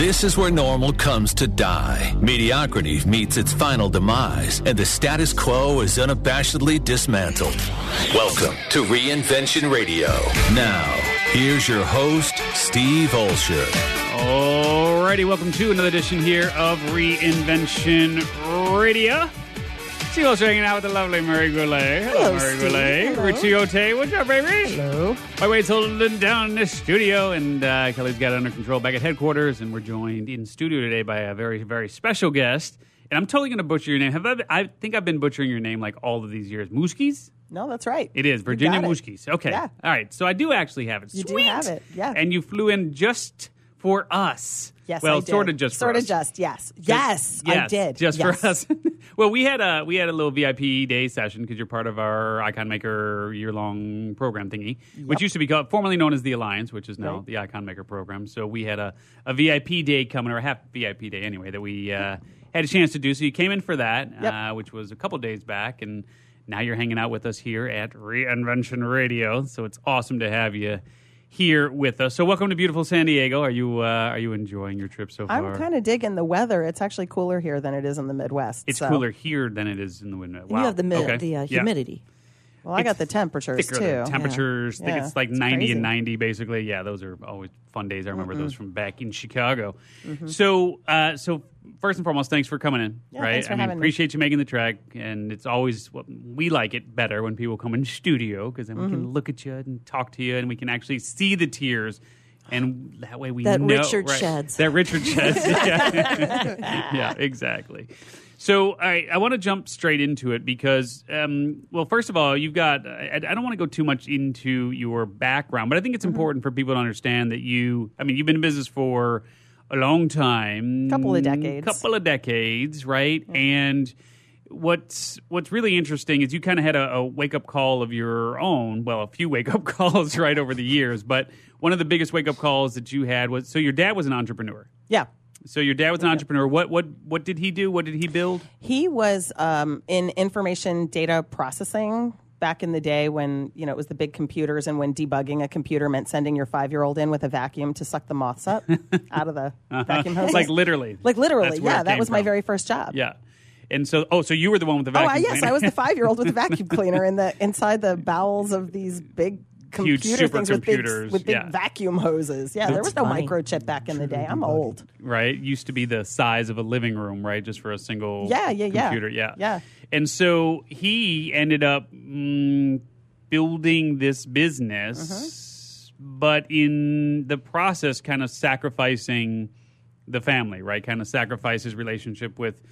This is where normal comes to die. Mediocrity meets its final demise, and the status quo is unabashedly dismantled. Welcome to Reinvention Radio. Now, here's your host, Steve Olsher. Alrighty, welcome to another edition here of Reinvention Radio. Steve Olsher hanging out with the lovely Mary Goulet. Hello, Hello, Mary Steve. Goulet. Hello. Richie Ote, what's up, baby? Hello. My Wade's holding down in the studio, and uh, Kelly's got it under control back at headquarters, and we're joined in studio today by a very, very special guest. And I'm totally going to butcher your name. Have I, I think I've been butchering your name like all of these years. Muskies? No, that's right. It is Virginia. Muskies. Okay. Yeah. All right. So I do actually have it. You do have it, yeah. And you flew in just for us. Yes, Well, I did. sort of just for sort us. of just yes, yes, I did just Yes. for us. well, we had a we had a little VIP day session because you're part of our Icon Maker year long program thingy, which used to be called, formerly known as the Alliance, which is now Right. the Icon Maker program. So we had a, a VIP day coming, or a half VIP day anyway, that we uh, had a chance to do. So you came in for that, Yep. uh, which was a couple days back, and now you're hanging out with us here at Reinvention Radio. So it's awesome to have you here with us. So welcome to beautiful San Diego. Are you uh, are you enjoying your trip so far? I'm kind of digging the weather. It's actually cooler here than it is in the Midwest. It's so- cooler here than it is in the wind. Wow. You have the mid, Okay. the uh, Yeah. humidity. Well, I got the temperatures Thicker too. than temperatures. I think Yeah, it's like it's 90 crazy. and 90 basically. Yeah, those are always fun days. I remember those from back in Chicago. So, uh, so first and foremost, thanks for coming in. Yeah, right? I mean, having me. appreciate you making the trek, and it's always well, we like it better when people come in studio because then we Mm-hmm. can look at you and talk to you, and we can actually see the tears. And that way we That know Richard right, sheds. That Richard sheds. yeah. yeah, exactly. So I, I want to jump straight into it because, um, well, first of all, you've got. I, I don't want to go too much into your background, but I think it's Mm-hmm. important for people to understand that you. I mean, you've been in business for a long time, Couple of decades. couple of decades, right? And what's what's really interesting is you kind of had a, a wake up call of your own. Well, a few wake up calls right over the years, but one of the biggest wake up calls that you had was so your dad was an entrepreneur. Yeah, So your dad was an entrepreneur. What what what did he do? What did he build? he was um, in information data processing back in the day when you know it was the big computers and when debugging a computer meant sending your five year old in with a vacuum to suck the moths up out of the uh-huh. vacuum hose. Like literally. like literally, yeah. That was my very first job. Yeah. And so oh, so you were the one with the Oh, vacuum I, yes. I was the five year old with the vacuum cleaner in the inside the bowels of these big Huge computer things with big, supercomputers, with big yeah. vacuum hoses. Yeah, there was no funny. microchip back in the day. I'm old. right? Used to be the size of a living room, right? Just for a single Yeah, yeah, yeah. computer. Yeah. Yeah. And so he ended up mm, building this business, Uh-huh. but in the process, kind of sacrificing the family, right? Kind of sacrifice his relationship with.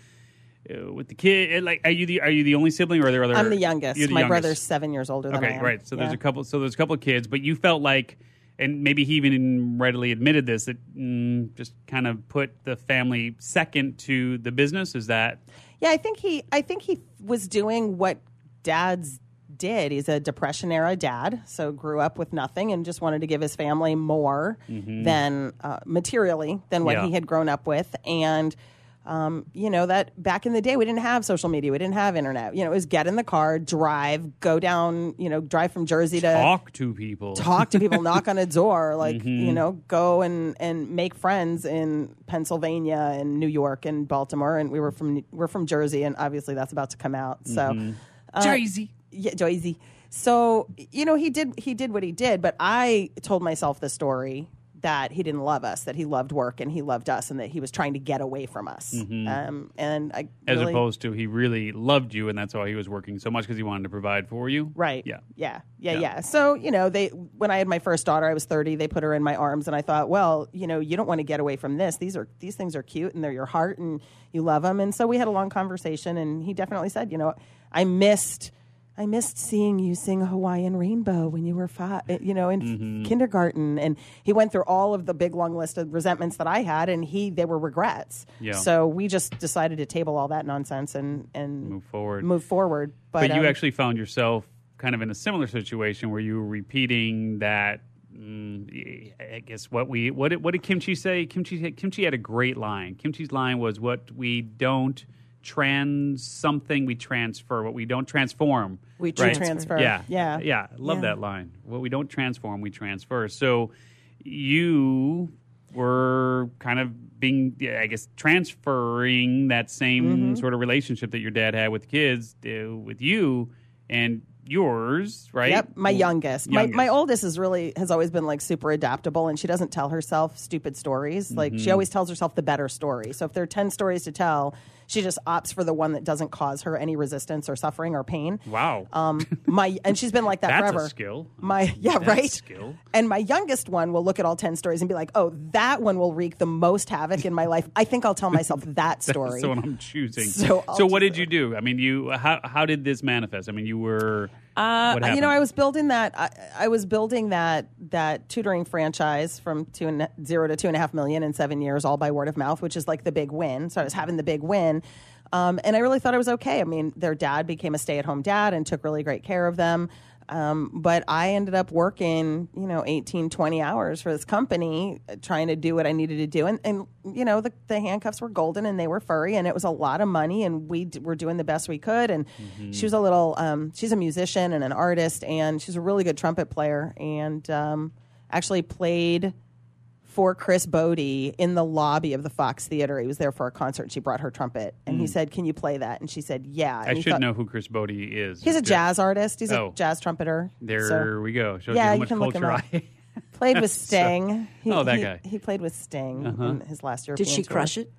Uh, with the kid, like, are you the are you the only sibling, or are there other? I'm the youngest. The My youngest. brother's seven years older than I Okay, am. right. So there's Yeah. a couple. So there's a couple of kids, but you felt like, and maybe he even readily admitted this that mm, just kind of put the family second to the business. Is that Yeah, I think he. I think he was doing what dads did. He's a depression era dad, so grew up with nothing and just wanted to give his family more than uh, materially than what Mm-hmm. Yeah. he had grown up with, and. Um, you know that back in the day we didn't have social media, we didn't have internet. You know, it was get in the car, drive, go down. You know, drive from Jersey to talk to people? talk to people, knock on a door, like Mm-hmm. you know, go and and make friends in Pennsylvania and New York and Baltimore. And we were from we're from Jersey, and obviously that's about to come out. So, Mm-hmm. uh, Jersey. yeah, Jersey. So you know, he did he did what he did, but I told myself the story that he didn't love us, that he loved work and he loved us, and that he was trying to get away from us. Um, and I Mm-hmm. As really, opposed to he really loved you, and that's why he was working so much because he wanted to provide for you. Right. Yeah. Yeah. Yeah. Yeah. Yeah. So, you know, they, when I had my first daughter, I was 30, they put her in my arms and I thought, well, you know, you don't want to get away from this. These are, these things are cute and they're your heart and you love them. And so we had a long conversation and he definitely said, you know, I missed, I missed seeing you sing Hawaiian Rainbow when you were five, you know, in Mm-hmm. kindergarten. And he went through all of the big long list of resentments that I had, and he they were regrets. Yeah. So we just decided to table all that nonsense and and Move forward. move forward. But, But, you um, actually found yourself kind of in a similar situation where you were repeating that. Mm, I guess what we what did, what did Kimchi say? Kimchi Kimchi had a great line. Kimchi's line was, "What we don't trans something, we transfer. What we don't transform, We right? transfer. Yeah, Yeah. yeah. Love Yeah. that line. What we don't transform, we transfer. So you were kind of being, I guess, transferring that same Mm-hmm. sort of relationship that your dad had with kids uh, with you and yours, right? Yep, my youngest. My my oldest is really has always been like super adaptable, and she doesn't tell herself stupid stories. Like Mm-hmm. she always tells herself the better story. So if there are ten stories to tell, she just opts for the one that doesn't cause her any resistance or suffering or pain. Wow. Um, my and she's been like that That's forever. a skill. My yeah, That's right. skill. And my youngest one will look at all ten stories and be like, "Oh, that one will wreak the most havoc in my life." I think I'll tell myself that story. That's the one I'm choosing. So I'll so what did you do? I mean, you how how did this manifest? I mean, you were Uh, you know, I was building that. I, I was building that that tutoring franchise from two and zero to two and a half million in seven years, all by word of mouth, which is like the big win. So I was having the big win, um, and I really thought it was okay. I mean, their dad became a stay at home dad and took really great care of them. Um, but I ended up working, you know, 18, 20 hours for this company, uh, trying to do what I needed to do. And, and you know, the, the handcuffs were golden and they were furry, and it was a lot of money, and we d- were doing the best we could. And she was a little, um, she's a musician and an artist, and she's a really good trumpet player, and um, actually played for Chris Botti in the lobby of the Fox Theater. He was there for a concert. And she brought her trumpet, and he said, "Can you play that?" And she said, "Yeah." And I should thought- know who Chris Botti is. He's a jazz artist. He's Oh. a jazz trumpeter. There So, we go. Shows Yeah, you you how can look him up. Played with Sting. He, Oh, that he- guy. Uh-huh. He played with Sting in his last European Did she tour. crush it?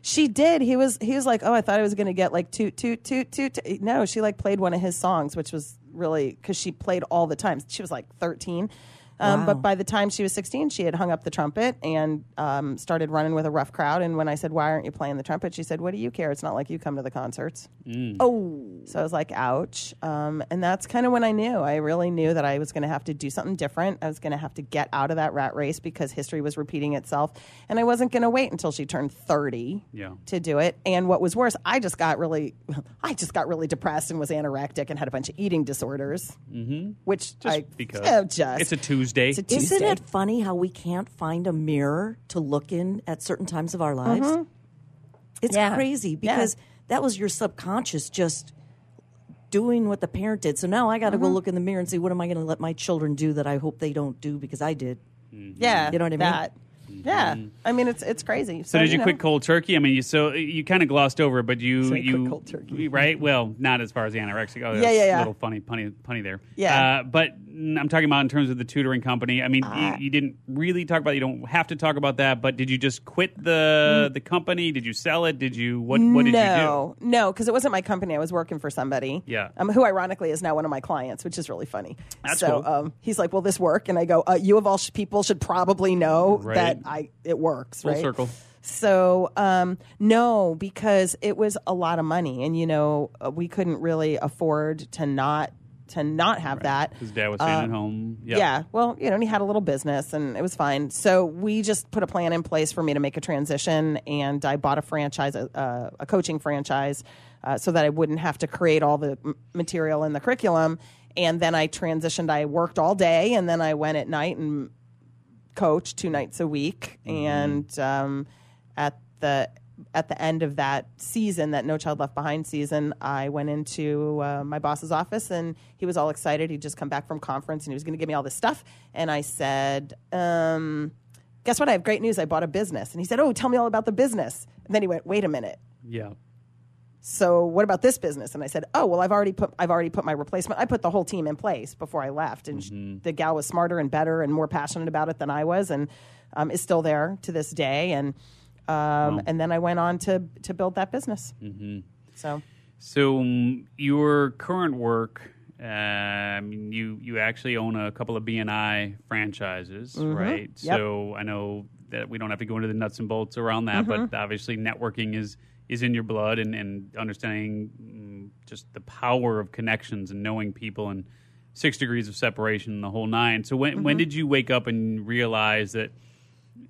She did. He was he was like, oh, I thought I was going to get like toot toot toot toot. toot." No, she like played one of his songs, which was really because she played all the time. She was like thirteen. Um, Wow. But by the time she was 16, she had hung up the trumpet and um, started running with a rough crowd. And when I said, Why aren't you playing the trumpet? She said, What do you care? It's not like you come to the concerts. Oh, So I was like, ouch. Um, and that's kind of when I knew. I really knew that I was going to have to do something different. I was going to have to get out of that rat race because history was repeating itself. And I wasn't going to wait until she turned 30 Yeah. to do it. And what was worse, I just got really, I just got really depressed and was anorectic and had a bunch of eating disorders. Mm-hmm. Which Just I, because yeah, just. it's a Tuesday. It's a Tuesday. isn't it funny how we can't find a mirror to look in at certain times of our lives? It's Mm-hmm. Yeah. crazy Yeah. because that was your subconscious just doing what the parent did. So now I got to Mm-hmm. go look in the mirror and see what am I going to let my children do that I hope they don't do because I did. yeah. You know what I mean? That. Yeah. I mean, it's it's crazy. So did you, know. quit cold turkey? I mean, you so you kind of glossed over, but you So I quit you cold turkey. right? Well, not as far as the anorexic. Oh, Yeah, yeah, yeah. A little funny, punny, punny there. Yeah. Uh, but I'm talking about in terms of the tutoring company. I mean, Ah. you, you didn't really talk about. You don't have to talk about that. But did you just quit Mm. the the company? Did you sell it? Did you what? What did no, you do? no, because it wasn't my company. I was working for somebody. Yeah. Um, who ironically is now one of my clients, which is really funny. That's so cool. um, he's like, "Will this work?" And I go, uh, "You of all sh- people should probably know Right. that I it works." Full right? circle. So um, no, because it was a lot of money. and you know uh, we couldn't really afford to not to not have that. His dad was staying at home. Yeah. Uh, Yeah. Well, you know, and he had a little business and it was fine. So we just put a plan in place for me to make a transition and I bought a franchise, a, a coaching franchise, uh, so that I wouldn't have to create all the material in the curriculum. And then I transitioned. I worked all day and then I went at night and coached two nights a week. And um, at the at the end of that season, that No Child Left Behind season, I went into uh, my boss's office and he was all excited. He'd just come back from conference and he was going to give me all this stuff. And I said, um, "Guess what? I have great news. I bought a business." And he said, "Oh, tell me all about the business." And then he went, "Wait a minute." Yeah. so what about this business and i said oh well i've already put i've already put my replacement i put the whole team in place before i left and sh the gal was smarter and better and more passionate about it than i was and um, is still there to this day and um, and then i went on to to build that business mm-hmm. so So um, your current work, um, you you actually own a couple of BNI franchises, right? Mm-hmm. Yep. So I know that we don't have to go into the nuts and bolts around that, Mm-hmm. but obviously networking is is in your blood, and, and understanding mm, just the power of connections and knowing people and six degrees of separation and the whole nine. So when Mm-hmm. when did you wake up and realize that?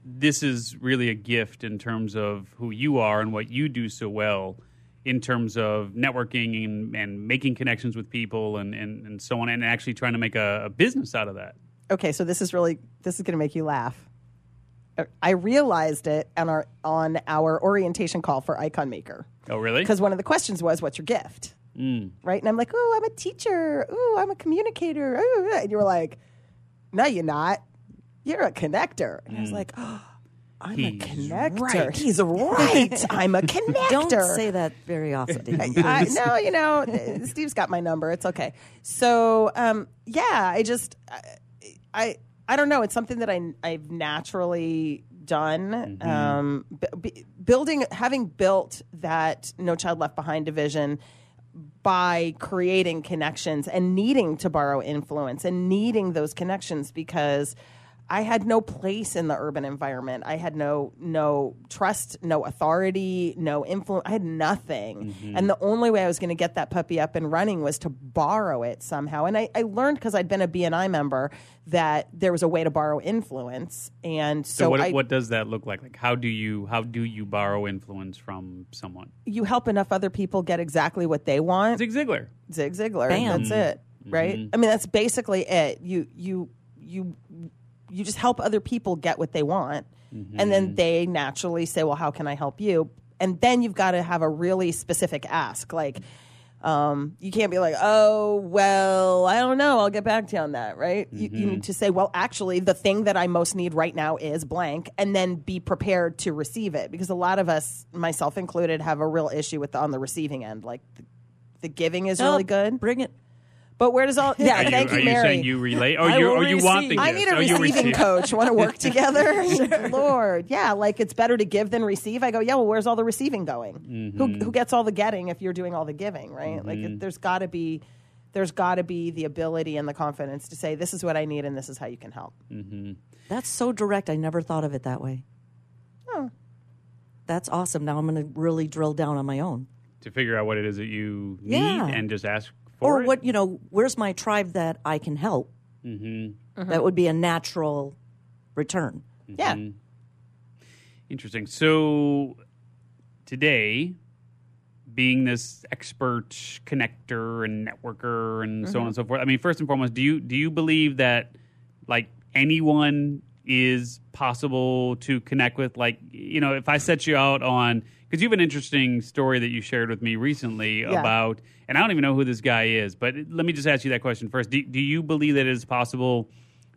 This is really a gift in terms of who you are and what you do so well in terms of networking and, and making connections with people and, and, and so on and actually trying to make a, a business out of that. Okay so this is really this is going to make you laugh. I realized it on our on our orientation call for icon maker. Oh really? Because one of the questions was what's your gift? Mm. Right? And i'm like oh i'm a teacher. Oh i'm a communicator. Ooh, and you were like no you're not you're a connector and i was like oh, I'm He's a connector. right. He's right. I'm a connector. Don't say that very often. I, no, you know, Steve's got my number. It's okay. So, um, yeah, I just, I, I, I don't know. It's something that I, I've naturally done. Um, b- b- building, having built that No Child Left Behind division by creating connections and needing to borrow influence and needing those connections because I had no place in the urban environment. I had no no trust, no authority, no influence. I had nothing. Mm-hmm. And the only way I was going to get that puppy up and running was to borrow it somehow. And I, I learned because I'd been a BNI member that there was a way to borrow influence. And so, So, what, I, what does that look like? Like how do you how do you borrow influence from someone? you help enough other people get exactly what they want. Zig Ziglar. Zig Ziglar. Bam. That's it, mm-hmm. right? Mm-hmm. I mean, that's basically it. You you you you just help other people get what they want, and then they naturally say, "Well, how can I help you?" And then you've got to have a really specific ask, like. Um, you can't be like, oh, well, I don't know. I'll get back to you on that, right? You, you need to say, well, actually, the thing that I most need right now is blank, and then be prepared to receive it. Because a lot of us, myself included, have a real issue with the, on the receiving end. Like, the, the giving is really good, Bring it. But where does all? Yeah, Are you, thank are you, you Mary. saying you relate? Or you or you want the receive. I need a or you receiving coach. Want to work together? Lord, yeah, like it's better to give than receive. I go, yeah. Well, where's all the receiving going? Who mm-hmm. who gets all the getting if you're doing all the giving? Right? Like, it, mm-hmm. there's got to be, there's got to be the ability and the confidence to say, this is what I need, and this is how you can help. Mm-hmm. That's so direct. I never thought of it that way. Oh. That's awesome. Now I'm going to really drill down on my own. to figure out what it is that you need Yeah. and just ask for Or it. what, you know, where's my tribe that I can help? Mm-hmm. That would be a natural return. Yeah. Interesting. So today, being this expert connector and networker and so on and so forth. I mean, first and foremost, do you do you believe that like anyone is possible to connect with? Like, you know, if I set you out on because you have an interesting story that you shared with me recently Yeah. about, and I don't even know who this guy is, but let me just ask you that question first. Do, do you believe that it is possible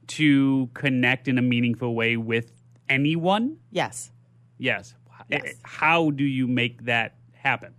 to connect in a meaningful way with anyone? Yes. Yes. Yes. How do you make that happen?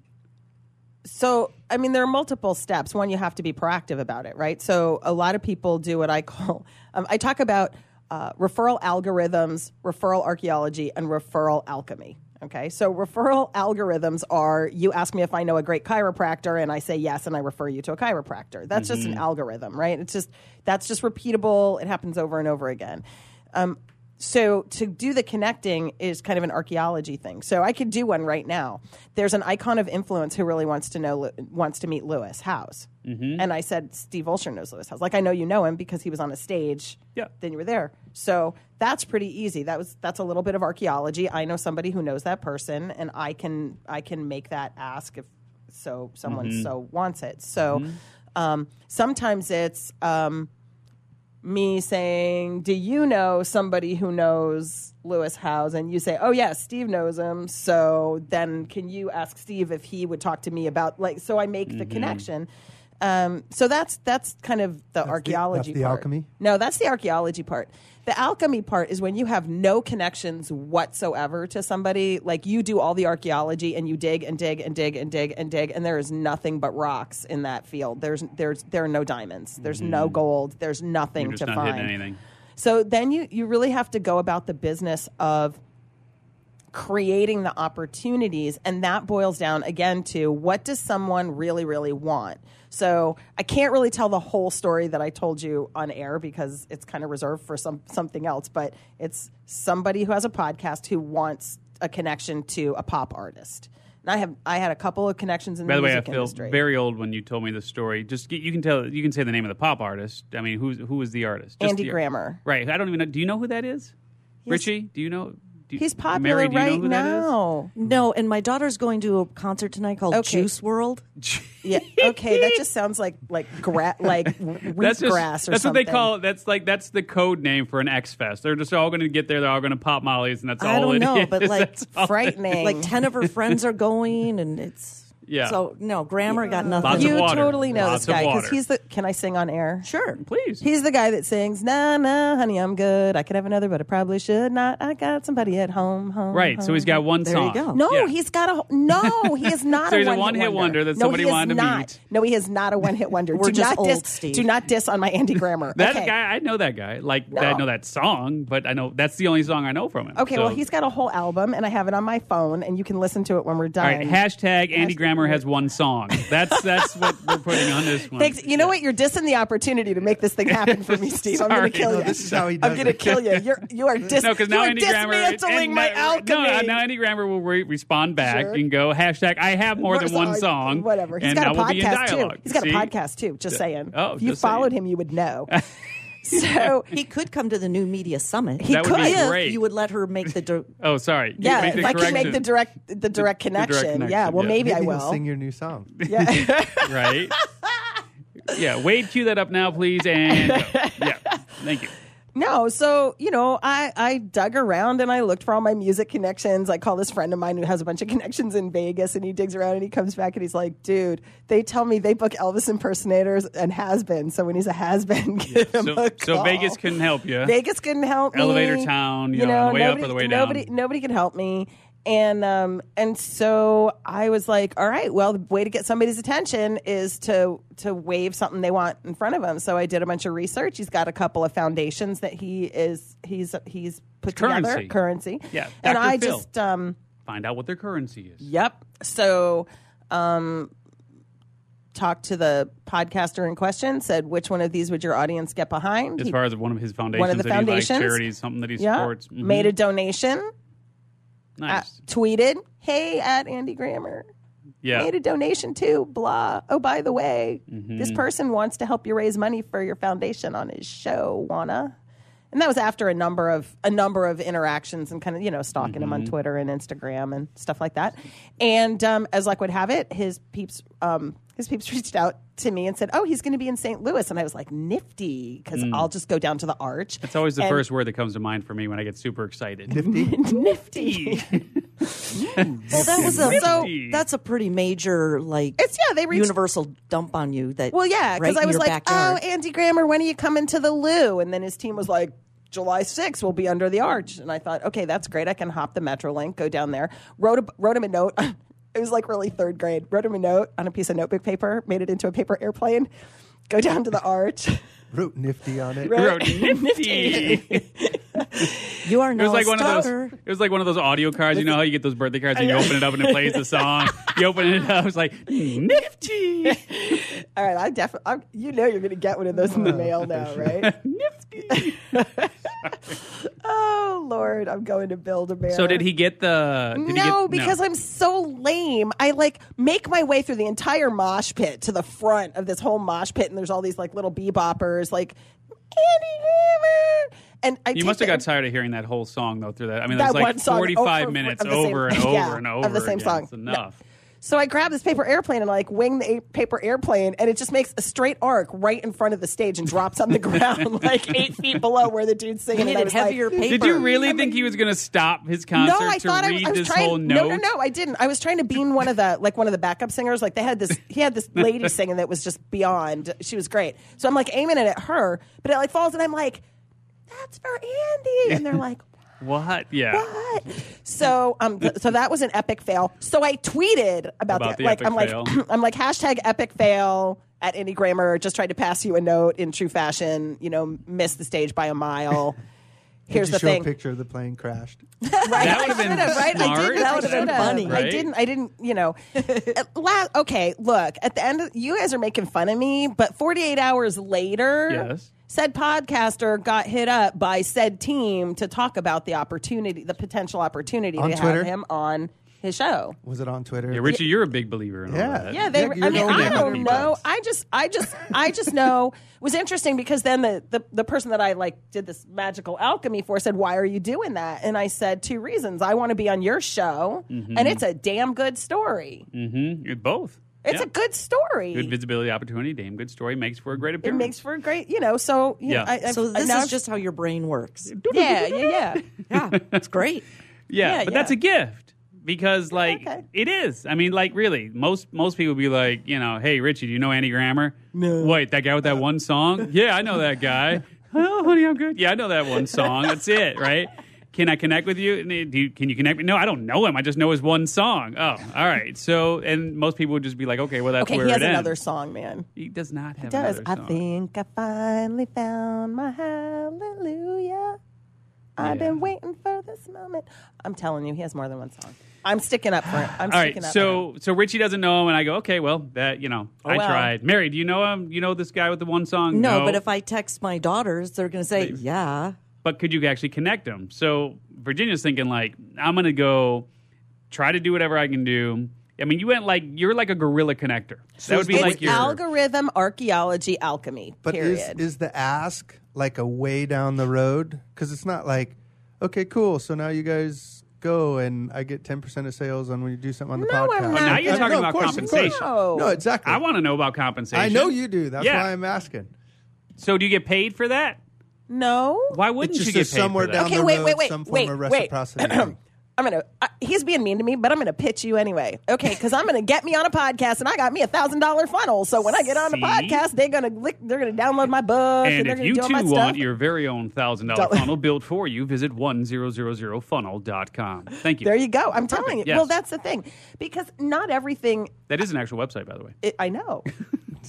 So, I mean, there are multiple steps. One, you have to be proactive about it, right? So, a lot of people do what I call, um, I talk about uh, referral algorithms, referral archaeology, and referral alchemy. Okay, so referral algorithms are you ask me if I know a great chiropractor, and I say yes, and I refer you to a chiropractor. That's just an algorithm, right? It's just that's just repeatable. It happens over and over again. Um, so to do the connecting is kind of an archaeology thing. So I could do one right now. There's an icon of influence who really wants to know wants to meet Lewis Howes, Mm-hmm. and I said Steve Olsher knows Lewis Howes. Like I know you know him because he was on a stage. Yeah. Then you were there. So that's pretty easy. That was that's a little bit of archaeology. I know somebody who knows that person, and I can I can make that ask if so someone Mm-hmm. so wants it. So um, sometimes it's. Um, me saying, "Do you know somebody who knows Lewis Howes?" And you say, "Oh yes, Steve knows him." So then, can you ask Steve if he would talk to me about like? So I make the mm-hmm. connection. Um, so that's that's kind of the archaeology. that's the part. alchemy? No, that's the archaeology part. The alchemy part is when you have no connections whatsoever to somebody. Like you do all the archaeology and you dig and dig and dig and dig and dig, and there is nothing but rocks in that field. There's there's there are no diamonds. There's no gold. There's nothing Mm-hmm. You're just to not find. anything. So then you you really have to go about the business of creating the opportunities and that boils down again to what does someone really really want so i can't really tell the whole story that i told you on air because it's kind of reserved for some something else but it's somebody who has a podcast who wants a connection to a pop artist and i have i had a couple of connections in. By the the way, I feel industry very old when you told me the story. Just you can tell you can say the name of the pop artist. I mean, who's who was the artist? Just andy the- grammer Right. I don't even know. Do you know who that is? Richie, do you know? Do you, he's popular Mary, do you right know who that is? now No, and my daughter's going to a concert tonight called Okay. Juice WRLD. yeah okay that just sounds like like gra- like wheat That's just, grass or something. that's something what they call it. That's like that's the code name for an X Fest. They're just all going to get there. They're all going to pop mollies, and that's I all don't it know, is. but, like, That's frightening Like 10 of her friends are going, and it's. Yeah. So no grammar got nothing. Lots of you water. totally know Lots this of guy water. he's the. Can I sing on air? sure. Please. He's the guy that sings, "Nah, nah, honey, I'm good. I could have another, but I probably should not. I got somebody at home, home." right. So he's got one There you go. No, Yeah. he's got a no. He is not So a he's a one-hit one-hit wonder that no, somebody he is wanted to not. meet. No, he is not a one-hit wonder. We're do just not old, diss, Steve. Do not diss on my Andy Grammer. That okay. guy, I know that guy. Like, I know that song, but I know that's the only song I know from him. Okay, So- well, he's got a whole album, and I have it on my phone, and you can listen to it when we're All done. right, hashtag Andy Hashtag- Grammer has one song. That's that's what we're putting on this one. Thanks. You know what? You're dissing the opportunity to make this thing happen for me, Steve. I'm going to kill No, you. this is how he I'm going to kill you. You're you are dis- No, because you now are Andy Grammer dismantling and my now- alchemy. No, uh, now Andy Grammer will re- respond back Sure. and go hashtag I have more than one Sorry, song. Whatever. He's and got a now we'll podcast too. He's got See? a podcast too. Just saying. Oh, if you just saying. followed him, you would know. so He could come to the new media summit. He That would be could. if great. you would let her make the. dir- Oh, sorry. yeah, Make the if I can make correction. the direct the direct direct connection. connection, yeah. Well, yeah. maybe, I Maybe will. he'll sing your new song. yeah. right? yeah, Wade, cue that up now, please. And go. yeah, thank you. No, so you know, I I dug around and I looked for all my music connections. I call this friend of mine who has a bunch of connections in Vegas, and he digs around and he comes back and he's like, "Dude, they tell me they book Elvis impersonators and has been. So when he's a has been, give him So, a so. Vegas couldn't help you. Vegas couldn't help me. Elevator town, you know, the way up or nobody, the way down. Nobody, nobody could help me. And um, and so I was like, all right, well, the way to get somebody's attention is to to wave something they want in front of them. So I did a bunch of research. He's got a couple of foundations that he is he's he's put together Currency. currency. Yeah, and I Phil. just um, Find out what their currency is. Yep. So, um, talked to the podcaster in question, said, which one of these would your audience get behind? As He- far as one of his foundations, one of the that he likes, foundations. charities, something that he yeah, supports. Mhm. made a donation, uh, tweeted, hey, at Andy Grammer. yeah. Made a donation too, blah. Oh, by the way, Mm-hmm. this person wants to help you raise money for your foundation on his show, wanna? And that was after a number of a number of interactions and kind of you know stalking him on Mm-hmm. Twitter and Instagram and stuff like that. And um, as luck would have it, his peeps um, his peeps reached out to me and said, "Oh, he's going to be in St. Louis," and I was like, "Nifty," because hmm. I'll just go down to the Arch. It's always the And- first word that comes to mind for me when I get super excited. Nifty. Nifty. Mm. well, that was a So- that's a pretty major like It's yeah, they reached universal dump on you. That Well, yeah, right because I was like, backyard. "Oh, Andy Grammer, when are you coming to the Lou?" And then his team was like, "July 6th, we'll be under the arch." And I thought, "Okay, that's great. I can hop the MetroLink, go down there." Wrote a, wrote him a note. It was like really third grade. Wrote him a note on a piece of notebook paper, made it into a paper airplane. Go down to the arch. Wrote nifty on it. He wrote nifty. you are It was like a one of those. It was like one of those audio cards. You know how you get those birthday cards and you open it up and it plays the song. You open it up, it's like nifty, All right, I definitely, you know, you're going to get one of those in the mail now, right? nifty. oh Lord, I'm going to build a bear. So did he get the? Did he no, get, because I'm so lame. I like make my way through the entire mosh pit to the front of this whole mosh pit, and there's all these like little beboppers, like. And I You must have got tired of hearing that whole song though. Through that, I mean, That it's like one song forty-five over- minutes of the same- over and over yeah, and of the same again. song. It's enough. So I grab this paper airplane and like wing the a- paper airplane, and it just makes a straight arc right in front of the stage and drops on the ground like eight feet below where the dude's singing. You and I needed was like, heavier paper. Did you really think he was going to stop his concert no, I to thought I, read I was this trying. whole no, no, no, I didn't. I was trying to bean one of the like one of the backup singers. Like they had this, he had this lady singing that was just beyond. She was great. So I'm like aiming it at her, but it like falls, and I'm like, "That's for Andy," and they're like. What? Yeah. What? So, um, th- so that was an epic fail. So I tweeted about, About the, the like, epic I'm fail. like, I'm like hashtag epic fail at Andy Grammer. Just tried to pass you a note in true fashion. You know, missed the stage by a mile. Here's Did you the show thing. a picture of the plane crashed? Right? That I would've been should've, right? I didn't. That I would've been should've. funny. I didn't. I didn't. You know. at la- okay, look. At the end, of, you guys are making fun of me, but 48 hours later, Yes. Said podcaster got hit up by said team to talk about the opportunity, the potential opportunity On to Twitter? have him on his show. Was it on Twitter? Yeah, Richie, you're a big believer in all Yeah. that. Yeah, they. Yeah, I mean, I don't know. people. I just, I just, I just know it was interesting because then the, the the person that I like did this magical alchemy for said, "Why are you doing that?" And I said two reasons. I want to be on your show, and it's a damn good story. Mm-hmm. Both. It's Yeah. a good story. good visibility opportunity. Damn good story makes for a great appearance. it makes for a great, you know. So you Yeah. know, I, I, So this is just how your brain works. yeah, yeah, yeah. Yeah, it's great. yeah, yeah, but yeah. that's a gift. because like Okay. it is. I mean, like really, most most people be like, you know, hey Richie, do you know Andy Grammer? No. Wait, that guy with that uh. one song? Yeah, I know that guy. oh, honey, I'm good. Yeah, I know that one song. That's it, right? Can I connect with you? You? Can you connect me? No, I don't know him. I just know his one song. Oh, all right. So, and most people would just be like, okay, well, that's Okay, where he has it another ends. song, man. He does not have He Does I think I finally found my hallelujah? I've Yeah. been waiting for this moment. I'm telling you, he has more than one song. I'm sticking up for him. I'm All sticking right, up. for him. so so Richie doesn't know him, and I go, okay, well, that you know, I Oh, well. tried. Mary, do you know him? You know this guy with the one song? No, but if I text my daughters, they're going to say, yeah. But could you actually connect them? So Virginia's thinking like, I'm gonna go try to do whatever I can do. I mean, you went like you're like a gorilla connector. So that would be it's like your algorithm, archaeology, alchemy. But is, period. is the ask like a way down the road? Because it's not like, okay, cool. So now you guys go and I get 10% of sales on when you do something on the No, podcast. I'm not. now you're Uh, talking no, about course. compensation. No. No, exactly. I want to know about compensation. I know you do. That's Yeah. why I'm asking. So do you get paid for that? No. Why wouldn't It's you just get paid somewhere for down? Okay, the wait, road, wait, wait, some form wait, of wait. reciprocity. thing. I'm gonna. Uh, he's being mean to me, but I'm gonna pitch you anyway. Okay, because I'm gonna get me on a podcast, and I got me a thousand dollar funnel. So when I get on the See? podcast, they're gonna lick, they're gonna download my book, and, And they're if gonna you do all too my want stuff. your very own thousand dollar funnel built for you, visit one zero zero zero funnel.com. Thank you. there you go. I'm telling you. Yes. Well, that's the thing, because not everything. That is an actual website, by the way. It, I know.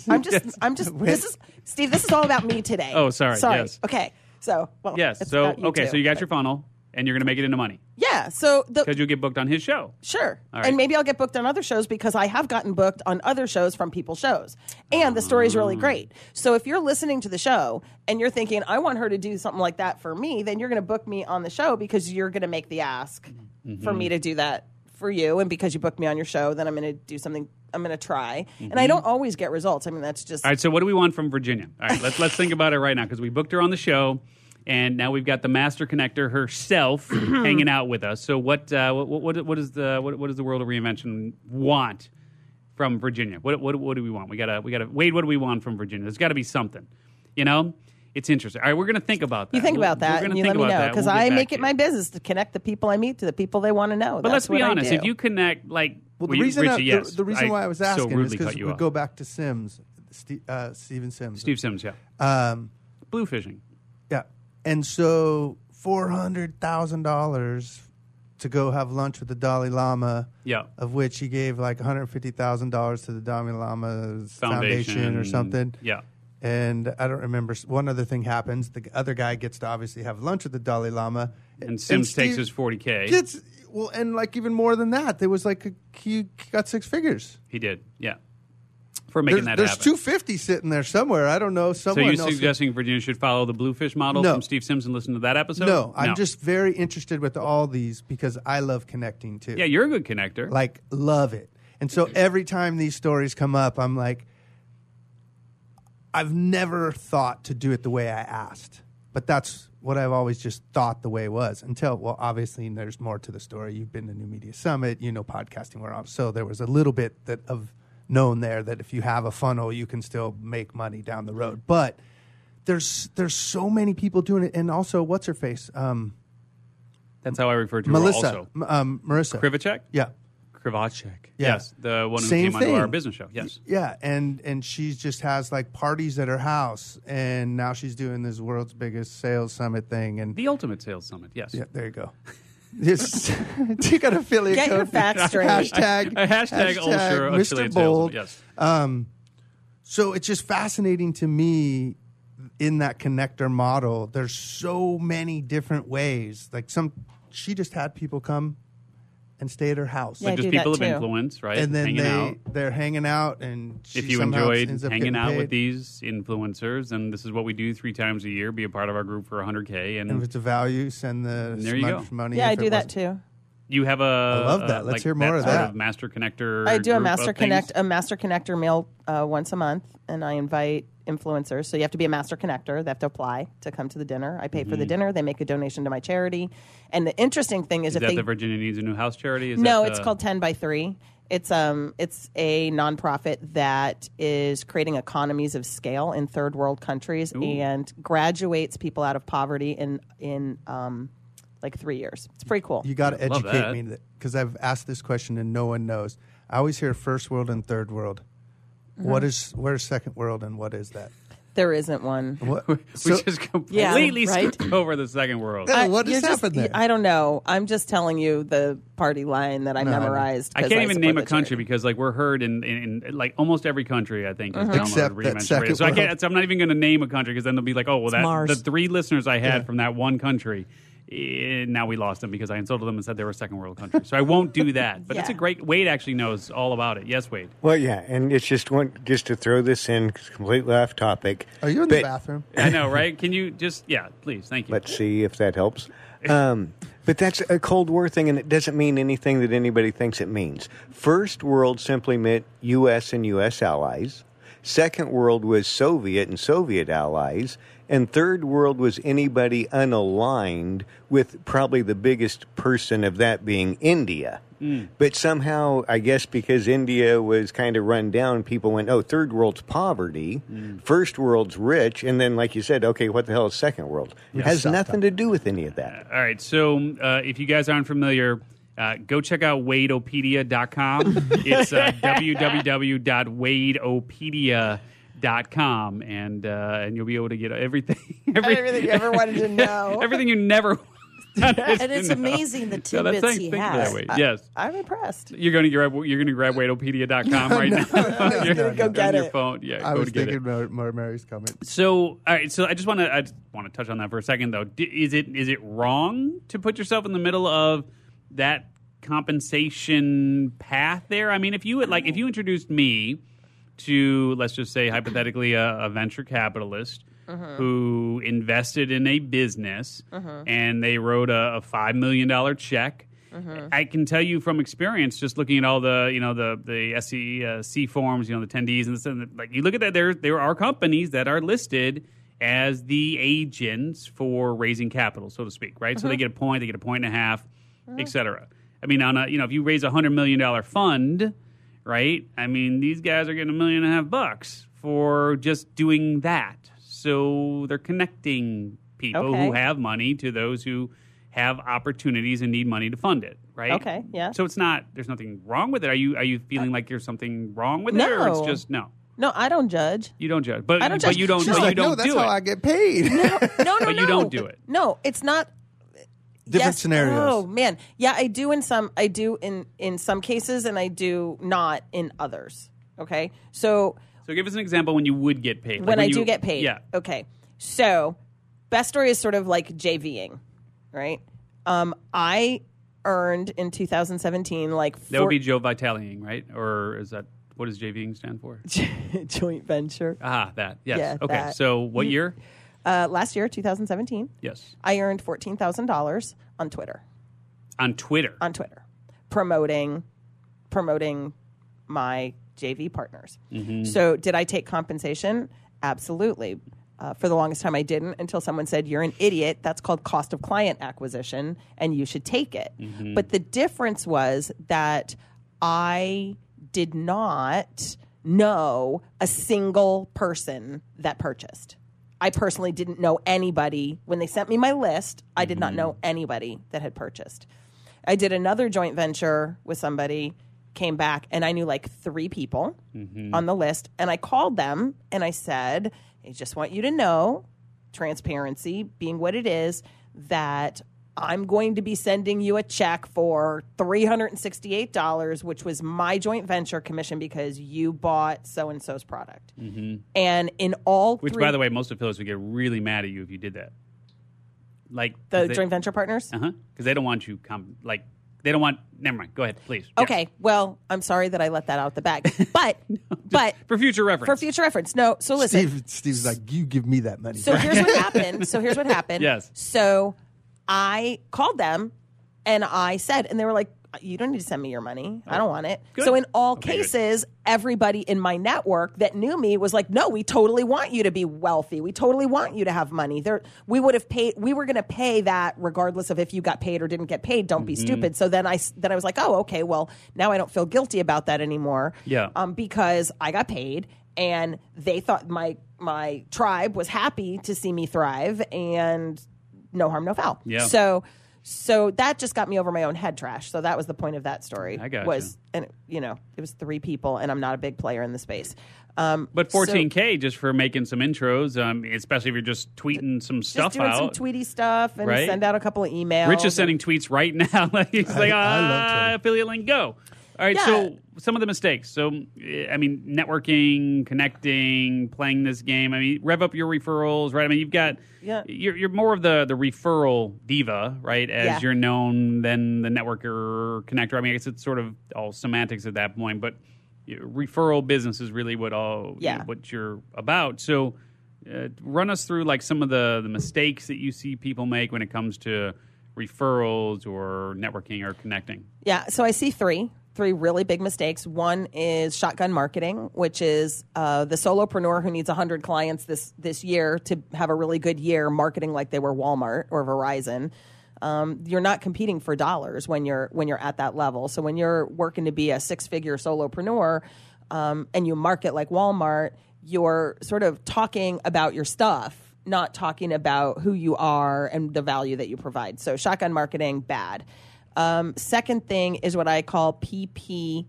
I'm just. I'm just. This is Steve. This is all about me today. Oh, sorry, Sorry. yes. Okay. So well. Yes. So okay, too, so you got but- your funnel, and you're going to make it into money Yeah. So because you'll get booked on his show. Sure. Right. And maybe I'll get booked on other shows because I have gotten booked on other shows from people's shows. And the story is really Ah. great. So if you're listening to the show and you're thinking, I want her to do something like that for me, then you're going to book me on the show because you're going to make the ask Mm-hmm. for me to do that for you. And because you booked me on your show, then I'm going to do something. I'm going to try. And Mm-hmm. I don't always get results. I mean, that's just. All right. So what do we want from Virginia? All right. Let's let's think about it right now because we booked her on the show, and now we've got the master connector herself hanging out with us. So what uh, what, what what is the what, what does the world of reinvention want from Virginia? What what what do we want? We gotta we gotta Wade. What do we want from Virginia? There's got to be something. You know. It's interesting. All right, we're going to think about that. you think We'll- about we're that gonna and you think let me about know that. because We'll I make it my business to connect the people I meet to the people they want to know. But That's let's be what honest. If you connect, like, Well, well, the you- reason, Richie, I, the- yes, the, reason why I was so asking is because you we off. go back to Sims, Steve, uh, Steven Sims. Steve Sims, yeah, Um, blue fishing. yeah. And so $400,000 to go have lunch with the Dalai Lama, Yeah, of which he gave like $150,000 to the Dalai Lama's foundation, foundation, or something. Yeah, And I don't remember. One other thing happens. The other guy gets to obviously have lunch with the Dalai Lama. and Sims takes Steve his forty k. Gets, well, and like even more than that. There was like a, he got six figures. He did, yeah, for making There's, that there's happen. 250 sitting there somewhere. I don't know. so Someone you else. suggesting Virginia should follow the bluefish model No. from Steve Sims and listen to that episode? no, I'm just very interested with all these because I love connecting too. yeah, you're a good connector. like love it. And so every time these stories come up, I'm like, I've never thought to do it the way I asked, but that's what I've always just thought the way it was until, well, obviously there's more to the story. You've been to New Media Summit, you know, podcasting where I'm. So there was a little bit that of known there that if you have a funnel, you can still make money down the road. But there's there's so many people doing it, and also what's her face, um, That's how I refer to her Melissa, also. M- um, Marissa, Krivachek. yeah. Krivachek. Yeah. Yes, the one who Same came onto thing. our business show. Yes. Yeah, and and she just has like parties at her house, and now she's doing this world's biggest sales summit thing, and The Ultimate Sales Summit. Yes. yeah, there you go. This you got affiliate Get your code. facts straight. Hashtag A hashtag Ultra Mr. affiliate Bold. sales. Yes. Um, so it's just fascinating to me in that connector model. There's so many different ways. Like some, she just had people come and stay at her house. Yeah, I just do that people of too. influence, right? and then Hanging they out. they're hanging out, and she if you somehow enjoyed ends up hanging getting out with paid. these influencers, and this is what we do three times a year, be a part of our group for 100K. And, And if it's a value, send the There you smudge go. money. Yeah, I it do that wasn't- too. You have a. I love that. Let's hear more of sort that. Of master connector. I do a master of things? connect a master connector mail uh, once a month, and I invite influencers. So you have to be a master connector. They have to apply to come to the dinner. I pay for the dinner. They make a donation to my charity. And the interesting thing is, Mm-hmm. Is if that they the Virginia Needs a New House charity? Is no, that it's called Ten by Three. It's um it's a nonprofit that is creating economies of scale in third world countries and graduates people out of poverty in in um, like three years. It's pretty cool. You got to Love educate that. me because I've asked this question and no one knows. I always hear first world and third world. Mm-hmm. What is where's second world and what is that? there isn't one. What? we so- just Yeah, completely right? skipped over the second world. Yeah, I- what you're just- happened there? I don't know. I'm just telling you the party line that I No, I know. memorized. I 'cause can't even support name a the country charity. because like we're heard in, in, in like almost every country I think has downloaded Except that Reinvention second Radio. So I world. can't. So I'm not even going to name a country because then they'll be like, oh well, that Mars. the three listeners I had Yeah. from that one country. Eh, now we lost them because I insulted them and said they were a second world country. So I won't do that. But it's a Yeah. great. Wade actually knows all about it. Yes, Wade. Well, yeah, and it's just one just to throw this in, 'cause it's completely off topic. Are you in the but bathroom? I know, right? Can you just yeah, please, thank you. Let's see if that helps. Um, but that's a Cold War thing, and it doesn't mean anything that anybody thinks it means. First world simply meant U.S. and U.S. allies. Second world was Soviet and Soviet allies. And third world was anybody unaligned with probably the biggest person of that being India. But somehow, I guess because India was kind of run down, people went, oh, third world's poverty, first world's rich, and then, like you said, okay, what the hell is second world? It has nothing to do with any of that. All right. So uh, if you guys aren't familiar, uh, go check out wadeopedia.com. it's uh, www.wadeopedia.com, and uh, and you'll be able to get everything, every- Everything you ever wanted to know. everything you never. And it's amazing the No, that's- tidbits thank- he thank has. that, Wade. yes. I'm impressed. You're going to grab. You're going to grab wadeopedia.com right now. You're no, no. Go on get your it. phone. Yeah, I go was to get thinking it. more, more Mary's comment. So, all right. So, I just want to I just want to touch on that for a second, though. D- Is it is it wrong to put yourself in the middle of that compensation path there? I mean, if you would like, if you introduced me to, let's just say, hypothetically, a, a venture capitalist uh-huh. who invested in a business uh-huh. and they wrote a, a five million dollar check. Uh-huh. I can tell you from experience, just looking at all the you know the the SE uh, C forms, you know the 10Ds and this, and like you look at that, there there are companies that are listed as the agents for raising capital, so to speak, right? So they get a point, they get a point and a half, et cetera. I mean, on a you know if you raise a hundred million dollar fund, right? I mean, these guys are getting a million and a half bucks for just doing that. So they're connecting people who have money to those who have opportunities and need money to fund it, right? Okay, yeah. So it's not there's nothing wrong with it. Are you are you feeling like there's something wrong with it, or it's No. just no? No, I don't judge. You don't judge, but I don't but judge. you don't. She's But She's you like, don't no, that's do how it. I get paid. No, no, But you no. don't do it. No, it's not. Different yes, scenarios. Oh man, yeah, I do in some. I do in in some cases, and I do not in others. Okay, so So give us an example when you would get paid. Like when I you- do get paid, Yeah. Okay, so best story is sort of like JVing, right? Um, I earned in 2017 like That would be Joe Vitaliing, right? Or is that what does JVing stand for? joint venture. ah, that. Yes. Yeah, okay. that. So what year? Uh, last year, 2017, Yes. I earned fourteen thousand dollars on Twitter. On Twitter. on Twitter promoting promoting my JV partners. So did I take compensation? Absolutely. Uh, for the longest time, I didn't until someone said, You're an idiot. That's called cost of client acquisition, and you should take it. But the difference was that I did not know a single person that purchased. I personally didn't know anybody. When they sent me my list, I did not mm-hmm. know anybody that had purchased. I did another joint venture with somebody, came back, and I knew like three people mm-hmm. on the list. And I called them and I said, I just want you to know, transparency being what it is, that I'm going to be sending you a check for $368, which was my joint venture commission because you bought so and so's product. And in all Which, three, by the way, most affiliates would get really mad at you if you did that. Like the joint venture partners? Uh huh. Because they don't want you come. Like they don't want. Never mind. Go ahead, please. Yes. Okay, well, I'm sorry that I let that out the bag, but but For future reference. for future reference, no. So listen, Steve, Steve's like, you give me that money. so here's what happened. So here's what happened. Yes. So I called them and I said, and they were like, "You don't need to send me your money. I don't want it." Good. So in all Okay, good. cases, everybody in my network that knew me was like, "No, we totally want you to be wealthy. We totally want you to have money." There, we would have paid. We were going to pay that regardless of if you got paid or didn't get paid. Don't be Mm-hmm. stupid. So then I then I was like, "Oh, okay. Well, now I don't feel guilty about that anymore." Yeah. Um, because I got paid and they thought my my tribe was happy to see me thrive and no harm no foul Yeah. so So that just got me over my own head trash. So that was the point of that story. I gotcha. Was and you know it was three people, and I'm not a big player in the space. Um, But 14k just for making some intros, um, especially if you're just tweeting some just stuff doing some tweety stuff and Right? send out a couple of emails. Rich is sending tweets right now. he's like, I love ah, Twitter. affiliate link, go. All right, Yeah. so some of the mistakes. So, eh, I mean, networking, connecting, playing this game. I mean, rev up your referrals, right? I mean, you've got, Yeah. you're, you're more of the, the referral diva, right? As Yeah. you're known than the networker, connector. I mean, I guess it's sort of all semantics at that point, but referral business is really what all, Yeah. what you're about. So, uh, run us through like some of the, the mistakes that you see people make when it comes to referrals or networking or connecting. Yeah, so I see three, three really big mistakes. One is shotgun marketing, which is uh, the solopreneur who needs 100 clients this this year to have a really good year marketing like they were Walmart or Verizon. Um, you're not competing for dollars when you're when you're at that level. So when you're working to be a six figure solopreneur um, and you market like Walmart, you're sort of talking about your stuff not talking about who you are and the value that you provide. So shotgun marketing, bad. Um, second thing is what I call PPFD,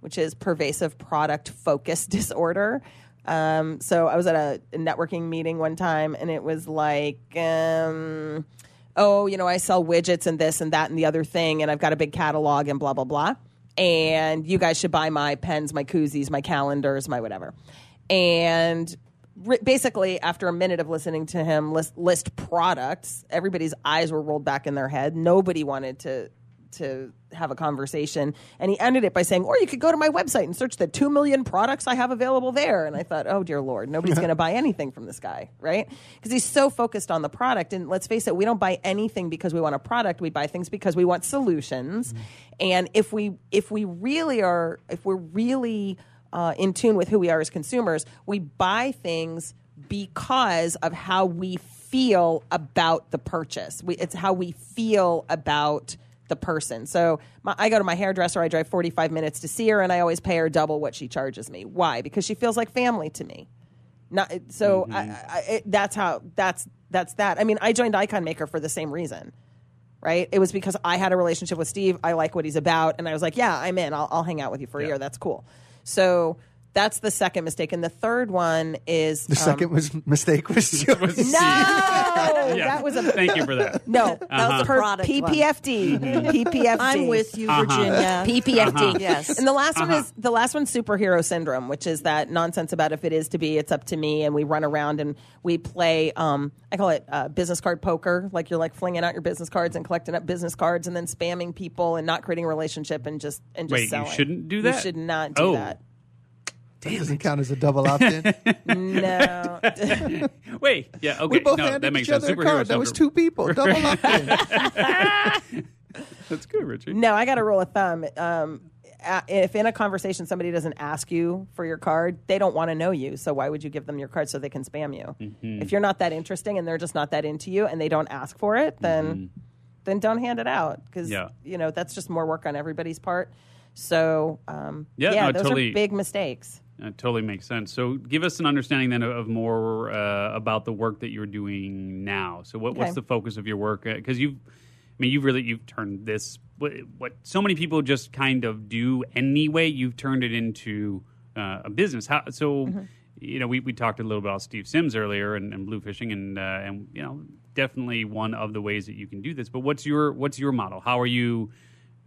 which is pervasive product focus disorder. Um, so I was at a, networking meeting one time, and it was like, um, oh, you know, I sell widgets and this and that and the other thing, and I've got a big catalog and blah blah blah. And you guys should buy my pens, my koozies, my calendars, my whatever. And basically, after a minute of listening to him list, list products, everybody's eyes were rolled back in their head. Nobody wanted to to have a conversation, and he ended it by saying, "Or you could go to my website and search the two million products I have available there." And I thought, "Oh dear lord, nobody's going to buy anything from this guy, right?" Because he's so focused on the product. And let's face it, we don't buy anything because we want a product. We buy things because we want solutions. Mm. And if we if we really are, if we're really uh, in tune with who we are as consumers, we buy things because of how we feel about the purchase. We, it's how we feel about the person. So my, I go to my hairdresser, I drive 45 minutes to see her, and I always pay her double what she charges me. Why? Because she feels like family to me. Not so. I, I, it, that's how. That's that's that. I mean, I joined Icon Maker for the same reason right? It was because I had a relationship with Steve. I like what he's about, and I was like, "Yeah, I'm in. I'll, I'll hang out with you for a year. That's cool." So that's the second mistake, and the third one is The um, second was mistake was yours. No, Yeah. that was a Thank you for that. no. That was a Per- product one. PPFD. PPFD. I'm with you, Uh-huh. Virginia. PPFD. Yes. And the last one is the last one's superhero syndrome, which is that nonsense about if it is to be, it's up to me, and we run around and we play. Um, I call it uh, business card poker. Like you're like flinging out your business cards and collecting up business cards, and then spamming people and not creating a relationship and just and just Wait, you selling. shouldn't do that? You should not do Oh. that. That doesn't count as a double opt-in. No. Wait, yeah, okay, we both no, handed that makes each sense. other a Superhero card. That was two people. Double opt-in. That's good, Richie. No, I got a rule of thumb. Um, a- if in a conversation somebody doesn't ask you for your card, they don't want to know you. So why would you give them your card so they can spam you? Mm-hmm. If you're not that interesting and they're just not that into you and they don't ask for it, then then don't hand it out because Mm-hmm. Yeah. you know that's just more work on everybody's part. So um, Yeah, yeah, no, those totally. are big mistakes. That totally makes sense. So, give us an understanding then of, more uh, about the work that you're doing now. So, what, what's the focus of your work? Because you've, I mean, you've really you've turned this what, what so many people just kind of do anyway. You've turned it into uh, a business. How so? Mm-hmm. You know, we, we talked a little about Steve Sims earlier and, and blue fishing, and uh, and you know, definitely one of the ways that you can do this. But what's your what's your model? How are you?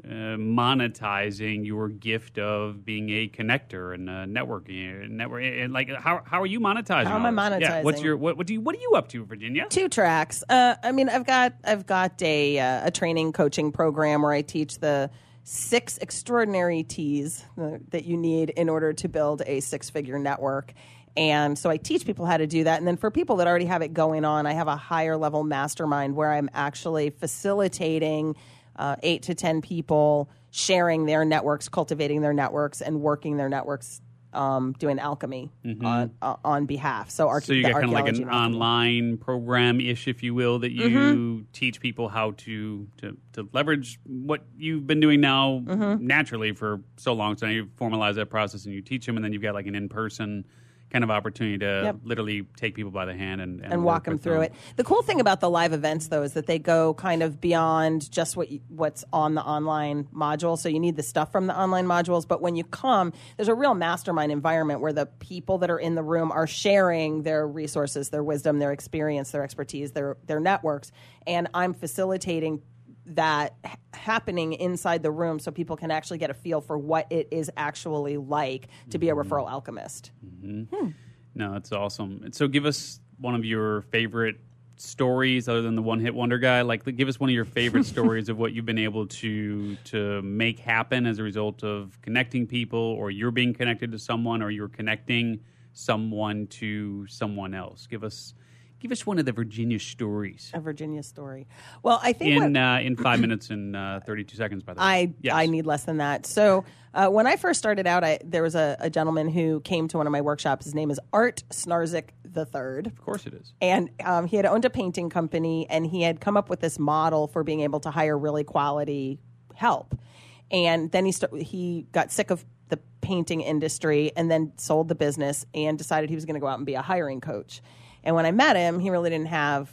Uh, monetizing your gift of being a connector and uh, networking and network and like how how are you monetizing? How am I this? Yeah, what's your what, what do you what are you up to, Virginia? two tracks. Uh, I mean, I've got I've got a uh, a training coaching program where I teach the six extraordinary T's uh, that you need in order to build a six figure network. And so I teach people how to do that. And then for people that already have it going on, I have a higher level mastermind where I'm actually facilitating uh, eight to 10 people sharing their networks, cultivating their networks, and working their networks. Um, doing alchemy on uh, on behalf. So, arche- Mm-hmm. So you got kind of like an online program ish, if you will, that you Mm-hmm. teach people how to, to to leverage what you've been doing now Mm-hmm. naturally for so long. So now you formalize that process and you teach them, and then you've got like an in person kind of opportunity to Yep. literally take people by the hand and, and walk them through it. The cool thing about the live events, though, is that they go kind of beyond just what you, what's on the online module. So you need the stuff from the online modules, but when you come, there's a real mastermind environment where the people that are in the room are sharing their resources, their wisdom, their experience, their expertise, their their networks, and I'm facilitating that happening inside the room so people can actually get a feel for what it is actually like to be a mm-hmm. referral alchemist. Mm-hmm. Hmm. No, that's awesome. So, give us one of your favorite stories, other than the one hit wonder guy. Like, give us one of your favorite stories of what you've been able to to make happen as a result of connecting people, or you're being connected to someone, or you're connecting someone to someone else. Give us give us one of the Virginia stories A Virginia story. Well, I think what- in uh, in five minutes and uh, thirty two seconds. By the way, I Yes. I need less than that. So uh, when I first started out, I, there was a, a gentleman who came to one of my workshops. His name is Art Snarzik the Third, Of course, it is. and um, he had owned a painting company, and he had come up with this model for being able to hire really quality help. And then he st- he got sick of the painting industry, and then sold the business, and decided he was going to go out and be a hiring coach. And when I met him, he really didn't have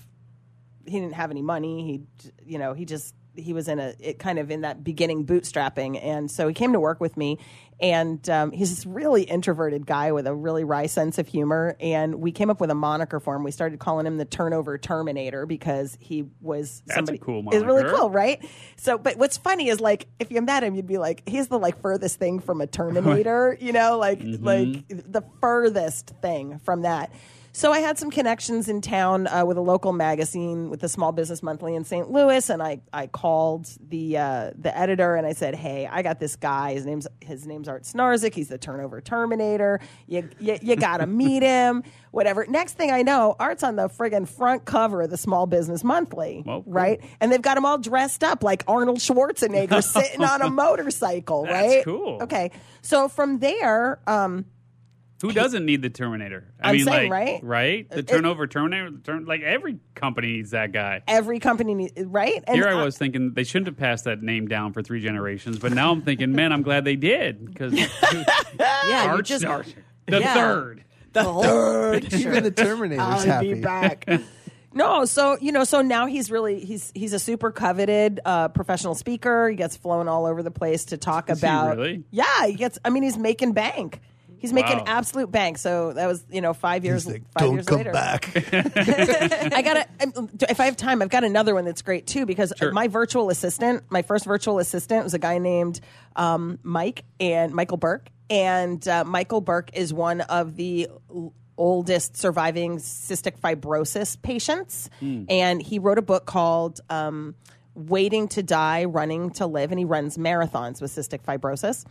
he didn't have any money. He, you know, he just he was in a it kind of in that beginning bootstrapping, and so he came to work with me. And um, he's this really introverted guy with a really wry sense of humor. And we came up with a moniker for him. We started calling him the Turnover Terminator because he was That's a somebody. cool It's really cool, right? So, but what's funny is like if you met him, you'd be like, he's the like furthest thing from a Terminator, you know, like Mm-hmm. like the furthest thing from that. So I had some connections in town uh, with a local magazine, with the Small Business Monthly in St. Louis, and I, I called the uh, the editor and I said, "Hey, I got this guy. His name's his name's Art Snarzik. He's the Turnover Terminator. You you, you got to meet him. Whatever." Next thing I know, Art's on the friggin' front cover of the Small Business Monthly, Well, cool. right? And they've got him all dressed up like Arnold Schwarzenegger sitting on a motorcycle, That's right? cool. Okay, so from there. Um, Who doesn't need the Terminator? I I'm mean, saying, like, right? Right? The It- turnover Terminator, the turn, like every company needs that guy. every company need, right and Here I was thinking they shouldn't have passed that name down for three generations, but now I'm thinking, man, I'm glad they did because Yeah, you just Snarzik, the Yeah. third. the whole picture. Even the Terminator's happy. back no so you know so now he's really he's he's a super coveted uh, professional speaker he gets flown all over the place to talk Is he about really? yeah he gets i mean he's making bank He's making Wow. absolute bank. So that was, you know, five years. He's like, five don't years come later. back. I got to, if I have time, I've got another one that's great too because Sure. my virtual assistant, my first virtual assistant was a guy named um, Mike and Michael Burke. And uh, Michael Burke is one of the l- oldest surviving cystic fibrosis patients. And he wrote a book called um, Waiting to Die, Running to Live. And he runs marathons with cystic fibrosis.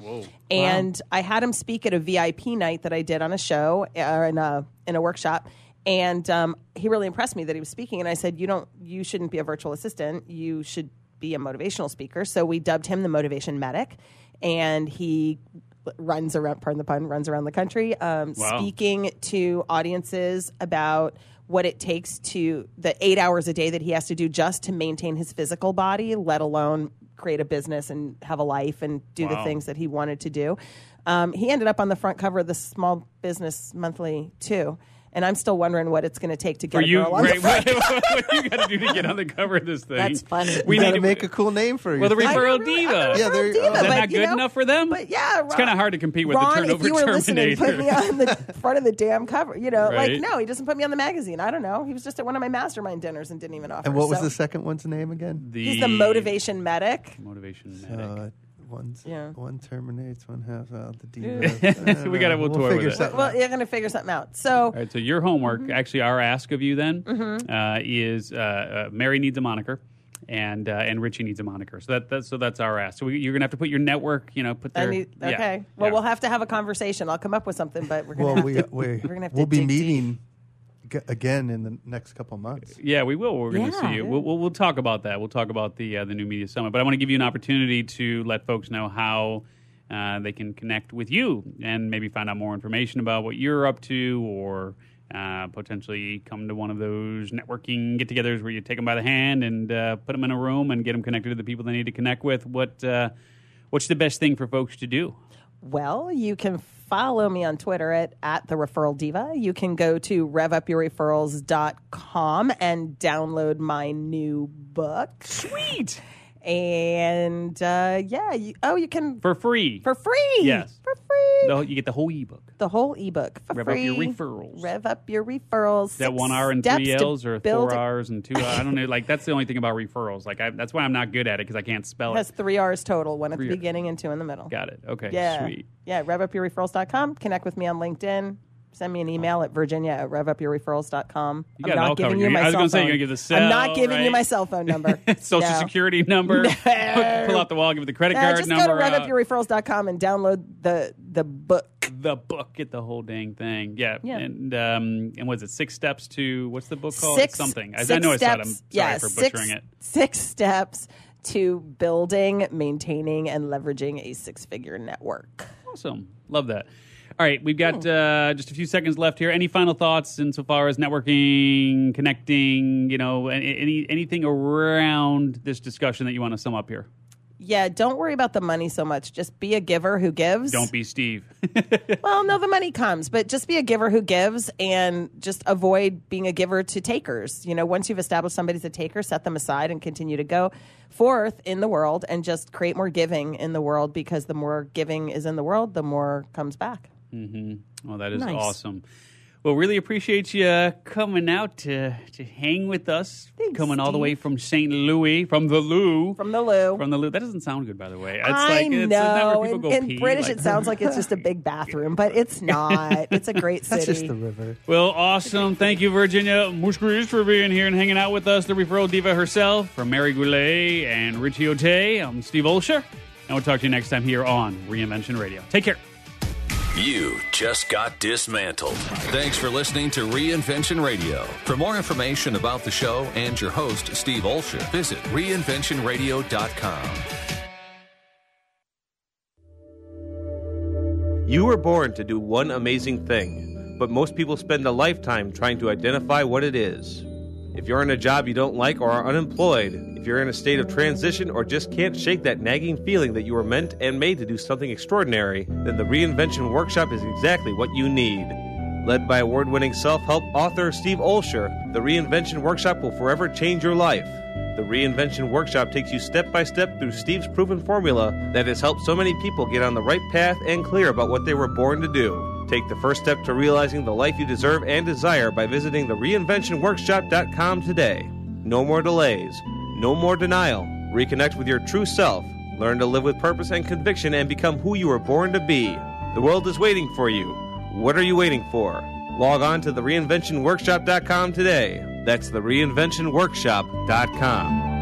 And I had him speak at a VIP night that I did on a show uh, in a in a workshop, and um, he really impressed me that he was speaking. And I said, "You don't, you shouldn't be a virtual assistant. You should be a motivational speaker." So we dubbed him the motivation medic, and he runs around. Pardon the pun, runs around the country, um, Wow. speaking to audiences about what it takes to the eight hours a day that he has to do just to maintain his physical body, let alone create a business and have a life and do the things that he wanted to do. Um, he ended up on the front cover of the Small Business Monthly too, and I'm still wondering what it's going to take to get For a you, girl on the right, front. what, what you got to do to get on the cover of this thing? That's funny. We need to to make a cool name for you. Well, the yourself. referral diva. Yeah, referral they're- diva. Is that but, not you good know, enough for them? But yeah, It's kinda hard to compete with the turnover if you were listening, put me on the front of the damn cover. You know, Right. like no, he doesn't put me on the magazine. I don't know. He was just at one of my mastermind dinners and didn't even offer. And what was the second one's name again? The He's the motivation medic. motivation medic. Uh, one's, Yeah. One terminates, one has out the diva. We gotta- we'll tour with figure it. something Well, out. you're going to figure something out. So All right, so your homework, Mm-hmm. actually, our ask of you then uh, is uh, uh, Mary needs a moniker, and uh, and Richie needs a moniker. So that that's so that's our ask. So we, you're gonna have to put your network, you know, put I their need, yeah, okay. Well, yeah. we'll have to have a conversation. I'll come up with something, but we're going Well, to we, have to. we, we're gonna have to we'll be meeting deep. Meeting g- again in the next couple months. Yeah, we will. We're going to Yeah. see you. We'll, we'll, we'll talk about that. We'll talk about the uh, the new media summit. But I want to give you an opportunity to let folks know how uh, they can connect with you and maybe find out more information about what you're up to, or uh, potentially come to one of those networking get-togethers where you take them by the hand and uh, put them in a room and get them connected to the people they need to connect with. What uh, what's the best thing for folks to do? Well, you can follow me on Twitter at, at the referral diva. You can go to revupyourreferrals.com and download my new book. Sweet. And uh, yeah, you, oh, you can For free. for free. Yes. for free. No, you get the whole ebook. The whole ebook for free. Rev up your referrals. Rev up your referrals. Is that one hour and three L's or four hours and two? I don't know. Like that's the only thing about referrals. Like I, that's why I'm not good at it because I can't spell It it. has three R's total, one at Three the Rs. beginning and two in the middle. Got it. Okay. Yeah. Sweet. Yeah, revupyourreferrals.com. Connect with me on LinkedIn. Send me an email at virginia at revupyourreferrals.com. You I'm not giving covered. you my I was cell gonna say phone. you're gonna give the cell, I'm not giving you my cell phone number. Social No. security number. Pull out the wall. Give it the credit No, card just go number. to out. revupyourreferrals.com and download the the book. the book. Get the whole dang thing. Yeah. Yeah. And um and was it six steps to what's the book called? Six Something. I, I six know I saw it. I'm sorry yeah, for six, it. Six steps to building, maintaining, and leveraging a six-figure network. Awesome. Love that. All right, we've Hmm. got uh, just a few seconds left here. Any final thoughts insofar as networking, connecting, you know, any anything around this discussion that you want to sum up here? Yeah, don't worry about the money so much. Just be a giver who gives. Don't be Steve. Well, no, the money comes, but just be a giver who gives and just avoid being a giver to takers. You know, once you've established somebody's a taker, set them aside and continue to go forth in the world and just create more giving in the world because the more giving is in the world, the more comes back. Oh, that is Nice. awesome. Well, really appreciate you uh, coming out to to hang with us. Thanks, coming all the way from St. Louis, from the Lou. From the loo. From the Lou. That doesn't sound good, by the way. It's I like, it's know. not where people in go in pee, British, like- it sounds like it's just a big bathroom, but it's not. It's a great city. That's just the river. Well, awesome. Thank you, Virginia Muskris, for being here and hanging out with us. The referral diva herself, from Mary Goulet and Richie Ote. I'm Steve Olsher, and we'll talk to you next time here on Reinvention Radio. Take care. You just got dismantled. Thanks for listening to Reinvention Radio. For more information about the show and your host, Steve Olsher, visit reinventionradio.com. You were born to do one amazing thing, but most people spend a lifetime trying to identify what it is. If you're in a job you don't like or are unemployed, if you're in a state of transition or just can't shake that nagging feeling that you were meant and made to do something extraordinary, then the Reinvention Workshop is exactly what you need. Led by award winning self help author Steve Olsher, the Reinvention Workshop will forever change your life. The Reinvention Workshop takes you step by step through Steve's proven formula that has helped so many people get on the right path and clear about what they were born to do. Take the first step to realizing the life you deserve and desire by visiting the reinventionworkshop.com today. No more delays, no more denial. Reconnect with your true self. Learn to live with purpose and conviction and become who you were born to be. The world is waiting for you. What are you waiting for? Log on to the reinventionworkshop.com today. That's the reinventionworkshop.com.